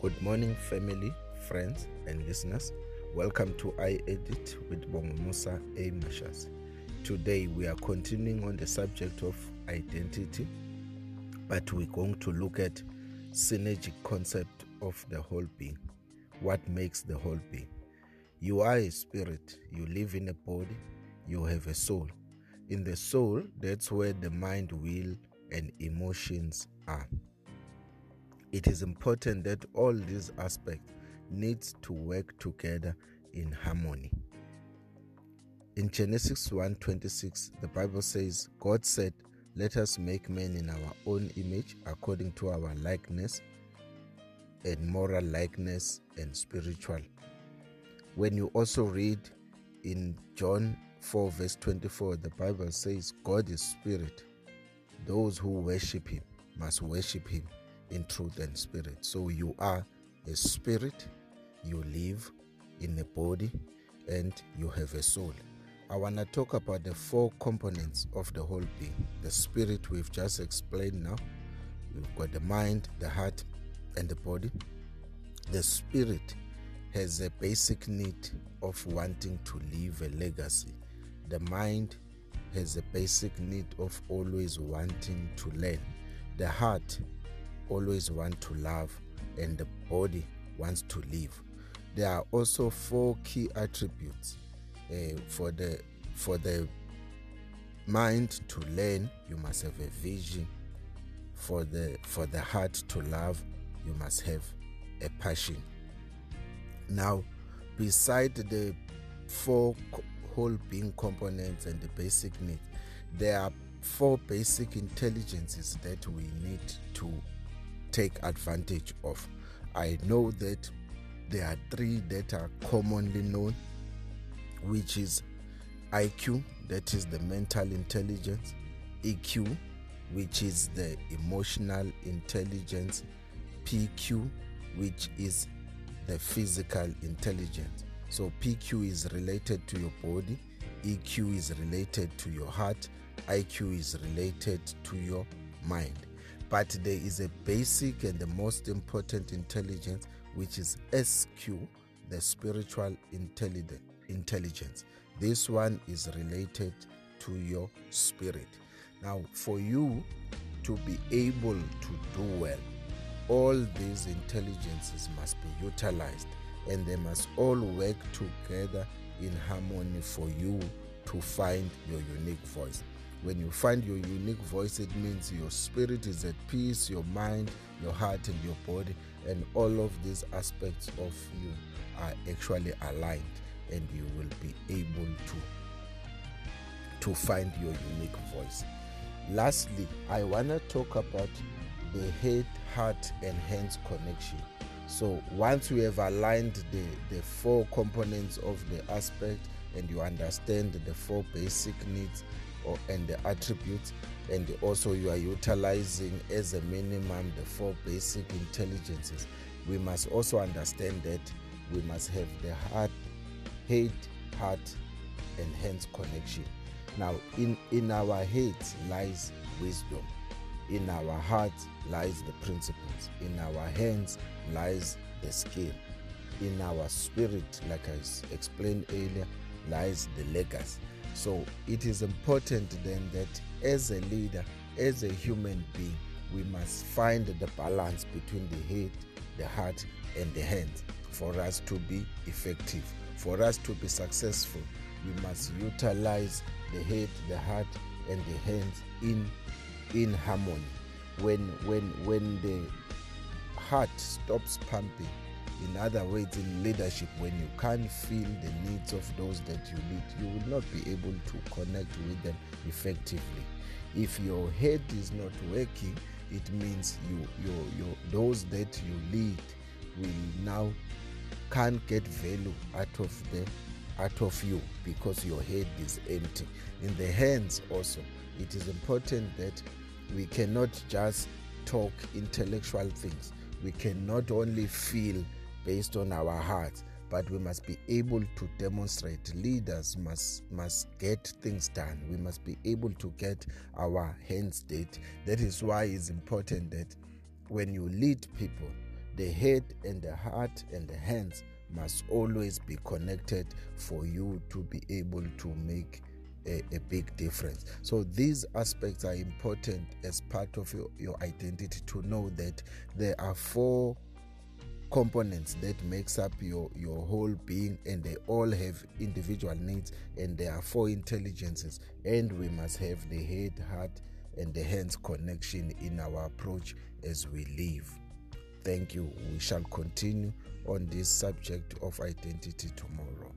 Good morning, family, friends, and listeners. Welcome to I Edit with Bong Musa A. Mashas. Today we are continuing on the subject of identity, but we're going to look at synergic concept of the whole being. What makes the whole being? You are a spirit, you live in a body, you have a soul. In the soul, that's where the mind, will, and emotions are. It is important that all these aspects needs to work together in harmony. In Genesis 1:26, the Bible says, God said, "Let us make man in our own image, according to our likeness, and moral likeness and spiritual." When you also read in John 4 verse 24, the Bible says, God is spirit. Those who worship him must worship him in truth and spirit. So you are a spirit, you live in a body, and you have a soul. I want to talk about the four components of the whole being. The spirit we've just explained now. We've got the mind, the heart, and the body. The spirit has a basic need of wanting to leave a legacy. The mind has a basic need of always wanting to learn. The heart always want to love and the body wants to live. There are also four key attributes uh, for the for the mind to learn. You must have a vision. For the for the heart to love, you must have a passion. Now, beside the four whole being components and the basic needs, there are four basic intelligences that we need to take advantage of. I know that there are three that are commonly known, which is IQ, that is the mental intelligence, EQ, which is the emotional intelligence, PQ, which is the physical intelligence. So PQ is related to your body, EQ is related to your heart, IQ is related to your mind. But there is a basic and the most important intelligence, which is SQ, the spiritual intelligence. This one is related to your spirit. Now, for you to be able to do well, all these intelligences must be utilized and they must all work together in harmony for you to find your unique voice. When you find your unique voice, it means your spirit is at peace, your mind, your heart, and your body, and all of these aspects of you are actually aligned, and you will be able to to find your unique voice. Lastly, I want to talk about the head, heart, and hands connection. So once we have aligned the, the four components of the aspect and you understand the four basic needs or, and the attributes and also you are utilizing as a minimum the four basic intelligences. We must also understand that we must have the heart head heart and hands connection. Now in in our heads lies wisdom. In our heart lies the principles. In our hands lies the skill. In our spirit like i explained earlier lies the legacy so it is important then that as a leader, as a human being, we must find the balance between the head, the heart, and the hands for us to be effective. For us to be successful, we must utilize the head, the heart, and the hands in in harmony. When when when the heart stops pumping, in other words, in leadership, when you can't feel the needs of those that you lead, you will not be able to connect with them effectively. If your head is not working, it means you, your, your, those that you lead will now can't get value out of the out of you because your head is empty. In the hands also, it is important that we cannot just talk intellectual things. We cannot only feel based on our hearts but we must be able to demonstrate. Leaders must must get things done. We must be able to get our hands dirty. That is why it's important that when you lead people the head and the heart and the hands must always be connected for you to be able to make a, a, big difference. So these aspects are important as part of your, your identity to know that there are four components that makes up your your whole being and they all have individual needs and there are four intelligences and we must have the head heart and the hands connection in our approach as we live. Thank you. We shall continue on this subject of identity tomorrow